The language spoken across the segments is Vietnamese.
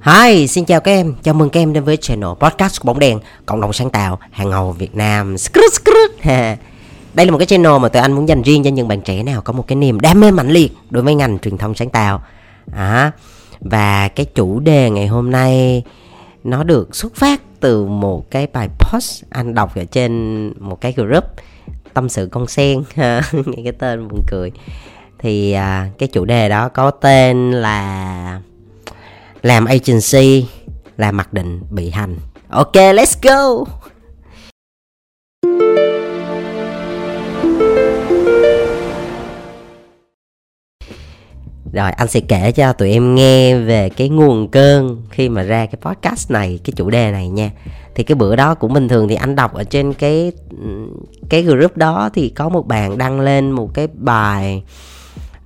Hi, xin chào các em, chào mừng các em đến với channel podcast của Bóng Đèn Cộng đồng sáng tạo, hàng ngầu Việt Nam. Đây là một cái channel mà tụi anh muốn dành riêng cho những bạn trẻ nào có một cái niềm đam mê mạnh liệt đối với ngành truyền thông sáng tạo. À, Và cái chủ đề ngày hôm nay nó được xuất phát từ một cái bài post anh đọc ở trên một cái group tâm sự con sen. Nghe cái tên buồn cười thì à, cái chủ đề đó có tên là làm agency là mặc định bị hành ok let's go Rồi anh sẽ kể cho tụi em nghe về cái nguồn cơn khi mà ra cái podcast này, cái chủ đề này nha. Thì cái bữa đó cũng bình thường thì anh đọc ở trên cái ừ, cái group đó thì có một bạn đăng lên một cái bài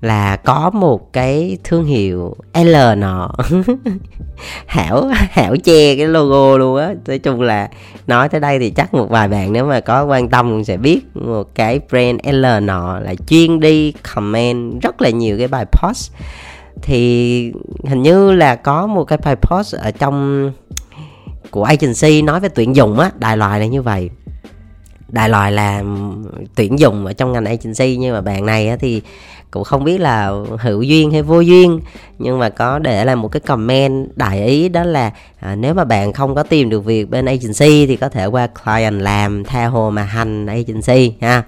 là có một cái thương hiệu L nọ. Hảo hảo che cái logo luôn á. Nói chung là nói tới đây thì chắc một vài bạn nếu mà có quan tâm cũng sẽ biết một cái brand L nọ là chuyên đi comment rất là nhiều cái bài post. Thì hình như là có một cái bài post ở trong của agency nói về tuyển dụng á. Đại loại là như vậy. Đại loại là tuyển dụng ở trong ngành agency. Nhưng mà bạn này á thì cũng không biết là hữu duyên hay vô duyên nhưng mà có để lại một cái comment đại ý đó là à, nếu mà bạn không có tìm được việc bên agency thì có thể qua client làm tha hồ mà hành agency ha.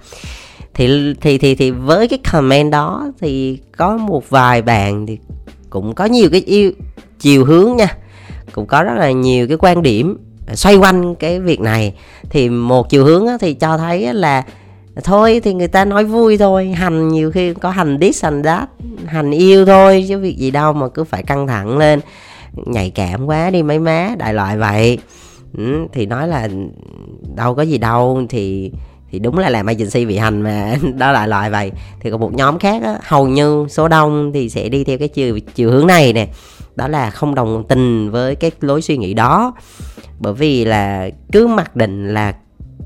Thì thì thì thì với cái comment đó thì có một vài bạn thì cũng có nhiều cái yêu chiều hướng nha cũng có rất là nhiều cái quan điểm xoay quanh cái việc này. Thì một chiều hướng thì cho thấy là thôi thì người ta nói vui thôi. Hành nhiều khi có hành this hành that. Hành yêu thôi chứ việc gì đâu mà cứ phải căng thẳng lên. Nhạy cảm quá đi mấy má đại loại vậy. Ừ, thì nói là đâu có gì đâu thì thì đúng là làm agency bị hành mà. Đó là loại vậy. Thì còn một nhóm khác á, hầu như số đông thì sẽ đi theo cái chiều chiều hướng này nè. Đó là không đồng tình với cái lối suy nghĩ đó. Bởi vì là cứ mặc định là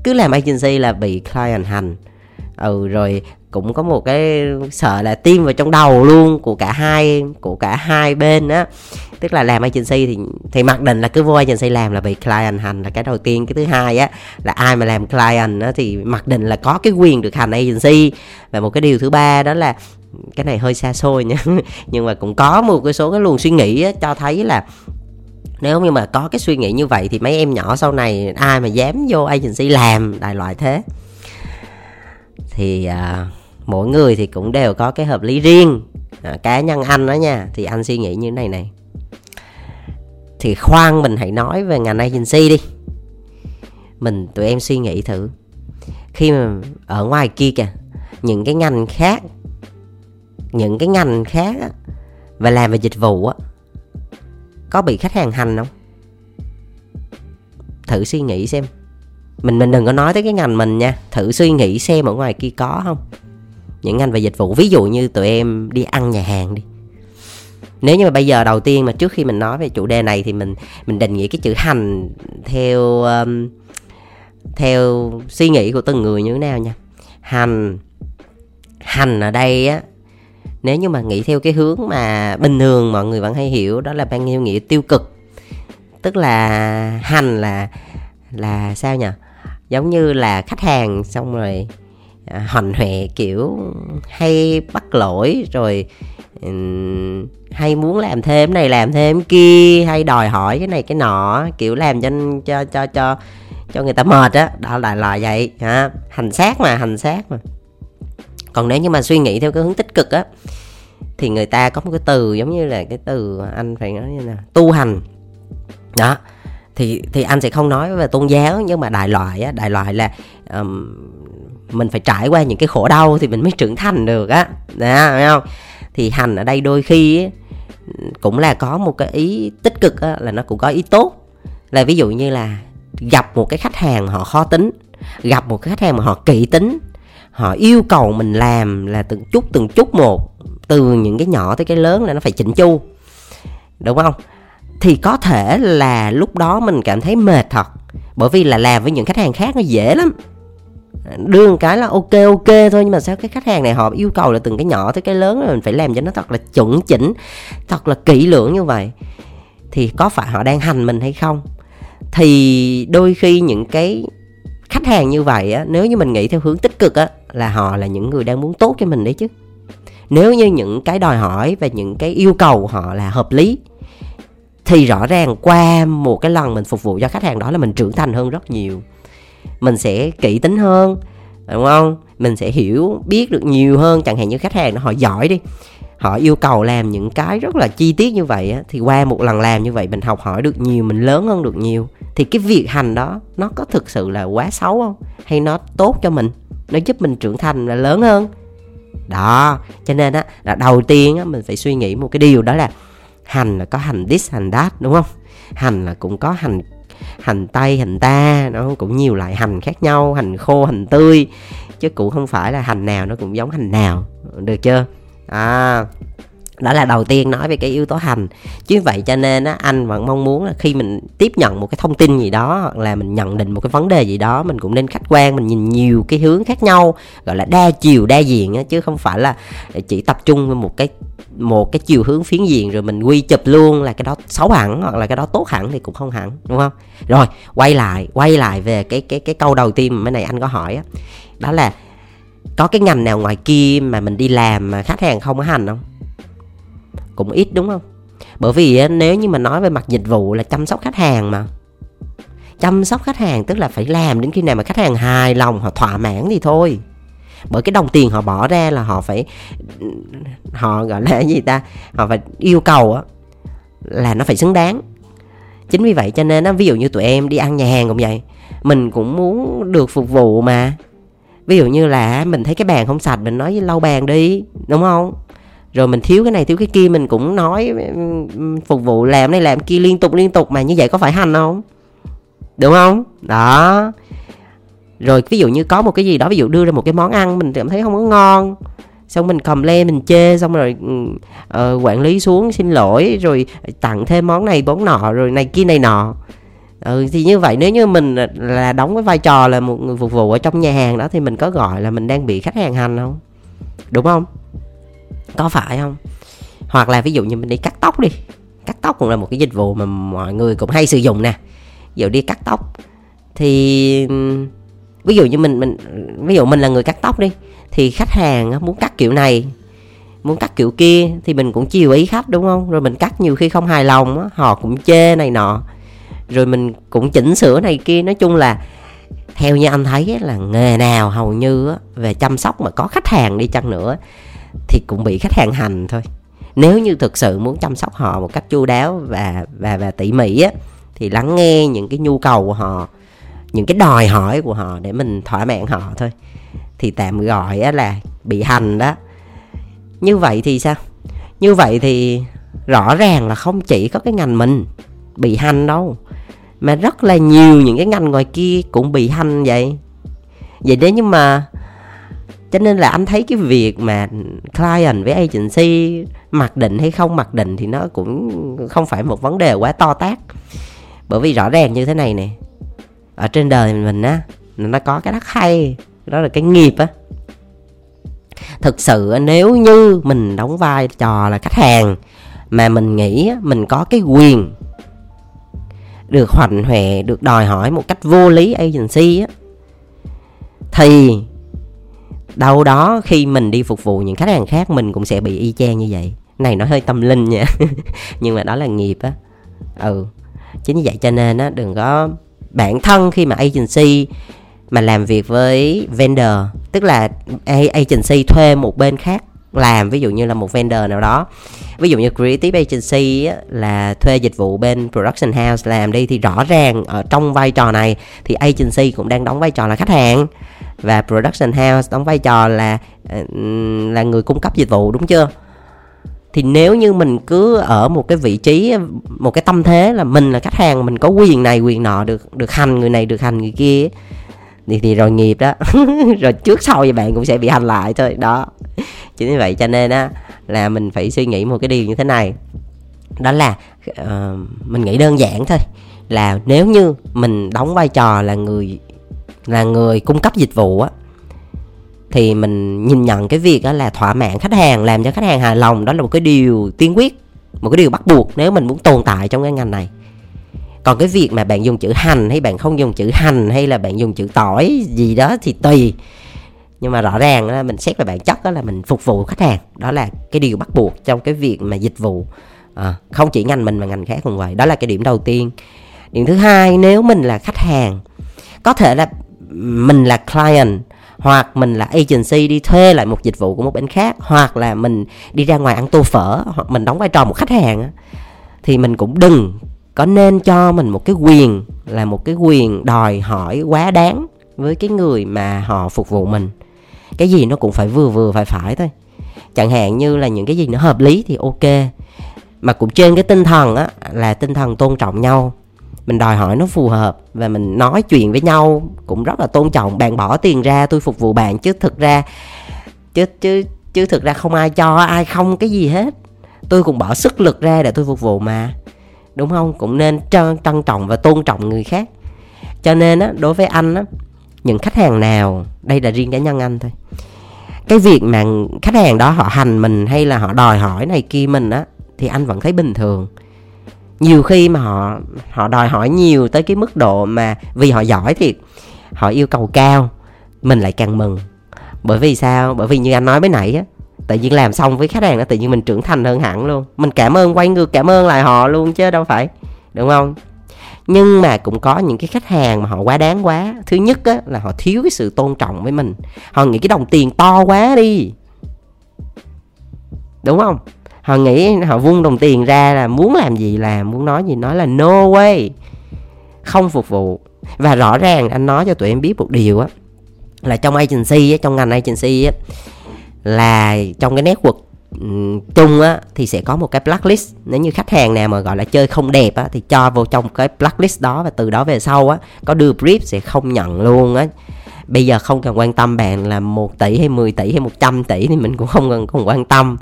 cứ làm agency là bị client hành. Ừ rồi cũng có một cái sợ là tim vào trong đầu luôn của cả hai của cả hai bên á. Tức là làm agency thì thì mặc định là cứ vô agency làm là bị client hành là cái đầu tiên. Cái thứ hai á là ai mà làm client á thì mặc định là có cái quyền được hành agency. Và một cái điều thứ ba đó là cái này hơi xa xôi nha nhưng mà cũng có một cái số cái luồng suy nghĩ á, cho thấy là nếu như mà có cái suy nghĩ như vậy thì mấy em nhỏ sau này ai mà dám vô agency làm đại loại thế? Thì à, mỗi người thì cũng đều có cái hợp lý riêng. À, cá nhân anh đó nha thì anh suy nghĩ như thế này này. Thì khoan mình hãy nói về ngành agency đi. Mình tụi em suy nghĩ thử. Khi mà ở ngoài kia kìa những cái ngành khác những cái ngành khác á, và làm về dịch vụ á có bị khách hàng hành không? Thử suy nghĩ xem. Mình mình đừng có nói tới cái ngành mình nha. Thử suy nghĩ xem ở ngoài kia có không? Những ngành về dịch vụ ví dụ như tụi em đi ăn nhà hàng đi. Nếu như mà bây giờ đầu tiên mà trước khi mình nói về chủ đề này thì mình mình định nghĩa cái chữ hành theo um, theo suy nghĩ của từng người như thế nào nha? Hành hành ở đây á nếu như mà nghĩ theo cái hướng mà bình thường mọi người vẫn hay hiểu đó là mang theo nghĩa tiêu cực. Tức là hành là là sao nhỉ? Giống như là khách hàng xong rồi à, hoành huệ kiểu hay bắt lỗi rồi um, hay muốn làm thêm này làm thêm kia hay đòi hỏi cái này cái nọ kiểu làm cho cho cho cho cho người ta mệt á. Đó. đó là là vậy hả hành xác mà hành xác mà còn nếu như mà suy nghĩ theo cái hướng tích cực á thì người ta có một cái từ giống như là cái từ anh phải nói như là tu hành. Đó thì thì anh sẽ không nói về tôn giáo nhưng mà đại loại á đại loại là um, mình phải trải qua những cái khổ đau thì mình mới trưởng thành được á. Đó phải không? Thì hành ở đây đôi khi cũng là có một cái ý tích cực á, là nó cũng có ý tốt. Là ví dụ như là gặp một cái khách hàng họ khó tính gặp một cái khách hàng mà họ kỹ tính họ yêu cầu mình làm là từng chút từng chút một, từ những cái nhỏ tới cái lớn là nó phải chỉnh chu. Đúng không? Thì có thể là lúc đó mình cảm thấy mệt thật, bởi vì là làm với những khách hàng khác nó dễ lắm. Đưa cái là ok ok thôi, nhưng mà sao cái khách hàng này họ yêu cầu là từng cái nhỏ tới cái lớn là mình phải làm cho nó thật là chuẩn chỉnh, thật là kỹ lưỡng như vậy. Thì có phải họ đang hành mình hay không? Thì đôi khi những cái khách hàng như vậy á, nếu như mình nghĩ theo hướng tích cực á là họ là những người đang muốn tốt cho mình đấy chứ. Nếu như những cái đòi hỏi và những cái yêu cầu họ là hợp lý, thì rõ ràng qua một cái lần mình phục vụ cho khách hàng đó là mình trưởng thành hơn rất nhiều. Mình sẽ kỹ tính hơn, đúng không? Mình sẽ hiểu, biết được nhiều hơn. Chẳng hạn như khách hàng họ giỏi đi, họ yêu cầu làm những cái rất là chi tiết như vậy thì qua một lần làm như vậy mình học hỏi được nhiều, mình lớn hơn được nhiều. Thì cái việc hành đó nó có thực sự là quá xấu không? Hay nó tốt cho mình? Nó giúp mình trưởng thành là lớn hơn. Đó, cho nên á, là đầu tiên á, mình phải suy nghĩ một cái điều đó là hành là có hành this, hành that, đúng không? Hành là cũng có hành hành tây hành ta, nó cũng nhiều loại hành khác nhau, hành khô, hành tươi. Chứ cũng không phải là hành nào nó cũng giống hành nào. Được chưa? À đó là đầu tiên nói về cái yếu tố hành. Chứ vậy cho nên á, anh vẫn mong muốn là khi mình tiếp nhận một cái thông tin gì đó, hoặc là mình nhận định một cái vấn đề gì đó, mình cũng nên khách quan, mình nhìn nhiều cái hướng khác nhau, gọi là đa chiều, đa diện á, chứ không phải là chỉ tập trung vào một cái một cái chiều hướng phiến diện rồi mình quy chụp luôn là cái đó xấu hẳn hoặc là cái đó tốt hẳn thì cũng không hẳn, đúng không? Rồi, quay lại quay lại về cái cái cái câu đầu tiên mà cái này anh có hỏi á. Đó là có cái ngành nào ngoài kia mà mình đi làm mà khách hàng không có hành không? Cũng ít, đúng không? Bởi vì nếu như mà nói về mặt dịch vụ là chăm sóc khách hàng mà. Chăm sóc khách hàng tức là phải làm đến khi nào mà khách hàng hài lòng, họ thỏa mãn thì thôi. Bởi cái đồng tiền họ bỏ ra là họ phải, họ gọi là gì ta? Họ phải yêu cầu á, là nó phải xứng đáng. Chính vì vậy cho nên á, ví dụ như tụi em đi ăn nhà hàng cũng vậy, mình cũng muốn được phục vụ mà. Ví dụ như là mình thấy cái bàn không sạch, mình nói với lau bàn đi, đúng không? Rồi mình thiếu cái này thiếu cái kia mình cũng nói phục vụ làm này làm kia liên tục liên tục mà như vậy có phải hành không? Đúng không? Đó. Rồi ví dụ như có một cái gì đó ví dụ đưa ra một cái món ăn mình cảm thấy không có ngon xong mình cầm lên mình chê xong rồi uh, quản lý xuống xin lỗi rồi tặng thêm món này món nọ rồi này kia này nọ. Ừ, thì như vậy nếu như mình là đóng cái vai trò là một người phục vụ ở trong nhà hàng đó thì mình có gọi là mình đang bị khách hàng hành không? Đúng không? Có phải không? Hoặc là ví dụ như mình đi cắt tóc đi. Cắt tóc cũng là một cái dịch vụ mà mọi người cũng hay sử dụng nè. Ví dụ đi cắt tóc thì ví dụ như mình mình, ví dụ mình là người cắt tóc đi, thì khách hàng muốn cắt kiểu này, muốn cắt kiểu kia thì mình cũng chiều ý khách, đúng không? Rồi mình cắt nhiều khi không hài lòng họ cũng chê này nọ. Rồi mình cũng chỉnh sửa này kia. Nói chung là theo như anh thấy là nghề nào hầu như về chăm sóc mà có khách hàng đi chăng nữa thì cũng bị khách hàng hành thôi. Nếu như thực sự muốn chăm sóc họ một cách chu đáo và và và tỉ mỉ á, thì lắng nghe những cái nhu cầu của họ, những cái đòi hỏi của họ để mình thỏa mãn họ thôi. Thì tạm gọi á là bị hành đó. Như vậy thì sao? Như vậy thì rõ ràng là không chỉ có cái ngành mình bị hành đâu, mà rất là nhiều những cái ngành ngoài kia cũng bị hành vậy. Vậy đấy nhưng mà cho nên là anh thấy cái việc mà client với agency mặc định hay không mặc định thì nó cũng không phải một vấn đề quá to tát. Bởi vì rõ ràng như thế này nè, ở trên đời mình á, nó có cái đất hay, đó là cái nghiệp á. Thực sự nếu như mình đóng vai trò là khách hàng mà mình nghĩ mình có cái quyền được hoành huệ được đòi hỏi một cách vô lý agency á, thì đâu đó khi mình đi phục vụ những khách hàng khác, mình cũng sẽ bị y chang như vậy. Này nó hơi tâm linh nha. Nhưng mà đó là nghiệp á. Ừ. Chính như vậy cho nên á, đừng có, bản thân khi mà agency mà làm việc với vendor, tức là agency thuê một bên khác làm ví dụ như là một vendor nào đó. Ví dụ như creative agency á, là thuê dịch vụ bên production house làm đi thì rõ ràng ở trong vai trò này thì agency cũng đang đóng vai trò là khách hàng. Và production house đóng vai trò là ờ, là người cung cấp dịch vụ đúng chưa? Thì nếu như mình cứ ở một cái vị trí một cái tâm thế là mình là khách hàng mình có quyền này quyền nọ được được hành người này được hành người kia thì, thì rồi nghiệp đó. Rồi trước sau thì bạn cũng sẽ bị hành lại thôi đó. chính vì vậy cho nên á là mình phải suy nghĩ một cái điều như thế này. Đó là uh, mình nghĩ đơn giản thôi là nếu như mình đóng vai trò là người là người cung cấp dịch vụ á thì mình nhìn nhận cái việc đó là thỏa mãn khách hàng làm cho khách hàng hài lòng đó là một cái điều tiên quyết một cái điều bắt buộc nếu mình muốn tồn tại trong cái ngành này. Còn cái việc mà bạn dùng chữ hành hay bạn không dùng chữ hành hay là bạn dùng chữ tỏi gì đó thì tùy nhưng mà rõ ràng là mình xét về bản chất đó là mình phục vụ khách hàng. Đó là cái điều bắt buộc trong cái việc mà dịch vụ. À, không chỉ ngành mình mà ngành khác cũng vậy. Đó là cái điểm đầu tiên. Điểm thứ hai nếu mình là khách hàng có thể là mình là client hoặc mình là agency đi thuê lại một dịch vụ của một bên khác hoặc là mình đi ra ngoài ăn tô phở hoặc mình đóng vai trò một khách hàng thì mình cũng đừng có nên cho mình một cái quyền là một cái quyền đòi hỏi quá đáng với cái người mà họ phục vụ mình cái gì nó cũng phải vừa vừa phải phải thôi. Chẳng hạn như là những cái gì nó hợp lý thì ok. Mà cũng trên cái tinh thần á là tinh thần tôn trọng nhau. Mình đòi hỏi nó phù hợp và mình nói chuyện với nhau cũng rất là tôn trọng. Bạn bỏ tiền ra tôi phục vụ bạn chứ thực ra chứ chứ chứ thực ra không ai cho ai không cái gì hết. Tôi cũng bỏ sức lực ra để tôi phục vụ mà. Đúng không? Cũng nên trân, trân trọng và tôn trọng người khác. Cho nên á đối với anh á những khách hàng nào. Đây là riêng cá nhân anh thôi. Cái việc mà khách hàng đó họ hành mình hay là họ đòi hỏi này kia mình á, thì anh vẫn thấy bình thường. Nhiều khi mà họ họ đòi hỏi nhiều tới cái mức độ mà vì họ giỏi thì họ yêu cầu cao, mình lại càng mừng. Bởi vì sao? Bởi vì như anh nói mới nãy á tự nhiên làm xong với khách hàng đó tự nhiên mình trưởng thành hơn hẳn luôn. Mình cảm ơn quay ngược, cảm ơn lại họ luôn chứ đâu phải, đúng không? Nhưng mà cũng có những cái khách hàng mà họ quá đáng quá. Thứ nhất á, là họ thiếu cái sự tôn trọng với mình. Họ nghĩ cái đồng tiền to quá đi. Đúng không? Họ nghĩ họ vung đồng tiền ra là muốn làm gì làm muốn nói gì nói là no way không phục vụ. Và rõ ràng anh nói cho tụi em biết một điều á là trong agency á, trong ngành agency á là trong cái network chung á thì sẽ có một cái blacklist. Nếu như khách hàng nào mà gọi là chơi không đẹp á thì cho vô trong cái blacklist đó và từ đó về sau á có đưa brief sẽ không nhận luôn á. Bây giờ không cần quan tâm bạn là 1 tỷ hay 10 tỷ hay 100 tỷ thì mình cũng không cần không quan tâm.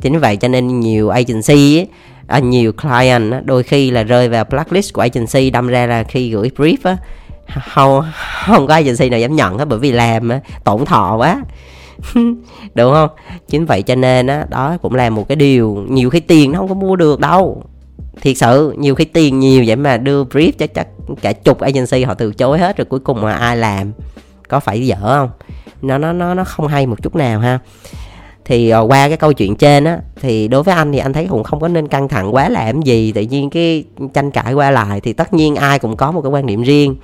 Chính vậy cho nên nhiều agency ấy, à, nhiều client á, đôi khi là rơi vào blacklist của agency đâm ra là khi gửi brief á không không có agency nào dám nhận hết bởi vì làm á, tổn thọ quá. đúng không? Chính vậy cho nên á, đó cũng là một cái điều nhiều khi tiền nó không có mua được đâu. Thiệt sự, nhiều khi tiền nhiều vậy mà đưa brief chắc chắc cả chục agency họ từ chối hết rồi cuối cùng mà ai làm? Có phải dở không? Nó nó nó nó không hay một chút nào ha. Thì ờ, qua cái câu chuyện trên á, thì đối với anh thì anh thấy cũng không có nên căng thẳng quá làm gì, tự nhiên cái tranh cãi qua lại thì tất nhiên ai cũng có một cái quan điểm riêng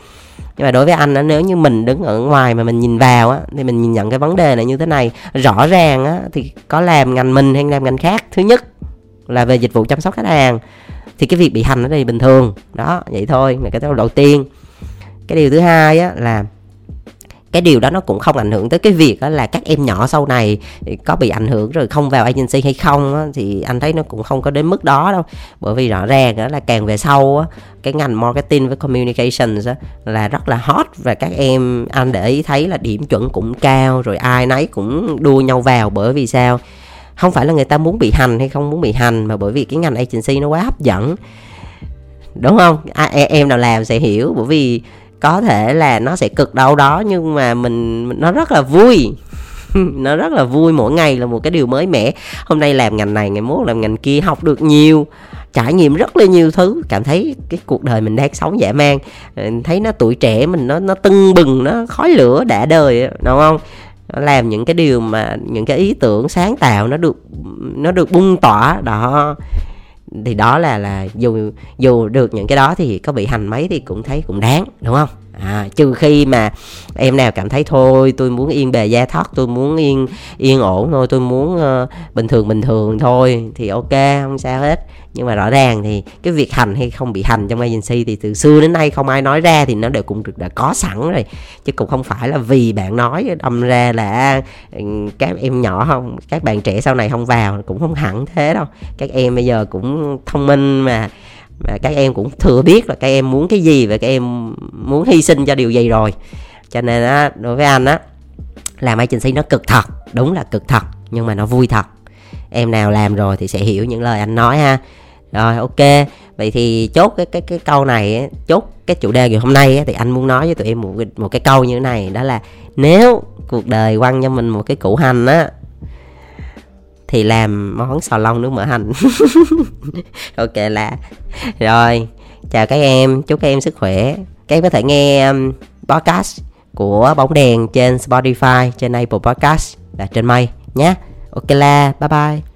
nhưng mà đối với anh á, nếu như mình đứng ở ngoài mà mình nhìn vào á, thì mình nhìn nhận cái vấn đề này như thế này. Rõ ràng á, thì có làm ngành mình hay làm ngành khác. Thứ nhất là về dịch vụ chăm sóc khách hàng. Thì cái việc bị hành ở đây bình thường. Đó, vậy thôi, là cái đầu tiên. Cái điều thứ hai á, là cái điều đó nó cũng không ảnh hưởng tới cái việc đó là các em nhỏ sau này có bị ảnh hưởng rồi không vào agency hay không á, thì anh thấy nó cũng không có đến mức đó đâu. Bởi vì rõ ràng đó là càng về sau á, cái ngành marketing với communications á, là rất là hot và các em anh để ý thấy là điểm chuẩn cũng cao rồi ai nấy cũng đua nhau vào. Bởi vì sao? Không phải là người ta muốn bị hành hay không muốn bị hành mà bởi vì cái ngành agency nó quá hấp dẫn. Đúng không? À, em nào làm sẽ hiểu. Bởi vì có thể là nó sẽ cực đâu đó, nhưng mà mình, nó rất là vui. Nó rất là vui, mỗi ngày là một cái điều mới mẻ. Hôm nay làm ngành này ngày mốt làm ngành kia, học được nhiều, trải nghiệm rất là nhiều thứ. Cảm thấy cái cuộc đời mình đang sống dã man. Thấy nó tuổi trẻ mình, nó nó tưng bừng, nó khói lửa đã đời đúng không? Nó làm những cái điều mà, những cái ý tưởng sáng tạo nó được nó được bung tỏa. Đó thì đó là là dù dù được những cái đó thì có bị hành mấy thì cũng thấy cũng đáng, đúng không? À, trừ khi mà em nào cảm thấy thôi tôi muốn yên bề gia thoát tôi muốn yên yên ổn thôi tôi muốn uh, bình thường bình thường thôi thì ok không sao hết. Nhưng mà rõ ràng thì cái việc hành hay không bị hành trong agency thì từ xưa đến nay không ai nói ra thì nó đều cũng được đã có sẵn rồi. Chứ cũng không phải là vì bạn nói đâm ra là ừ, các em nhỏ không các bạn trẻ sau này không vào cũng không hẳn thế đâu. Các em bây giờ cũng thông minh mà và các em cũng thừa biết là các em muốn cái gì và các em muốn hy sinh cho điều gì rồi. Cho nên á, đối với anh á làm agency nó cực thật, đúng là cực thật, nhưng mà nó vui thật. Em nào làm rồi thì sẽ hiểu những lời anh nói ha. Rồi, ok. Vậy thì chốt cái cái cái câu này chốt cái chủ đề ngày hôm nay thì anh muốn nói với tụi em một một cái câu như thế này, đó là nếu cuộc đời quăng cho mình một cái củ hành á thì làm món xào lông nước mỡ hành. Ok là rồi chào các em chúc các em sức khỏe. Các em có thể nghe um, podcast của bóng đèn trên Spotify trên Apple Podcast và trên mây nhé ok là bye bye.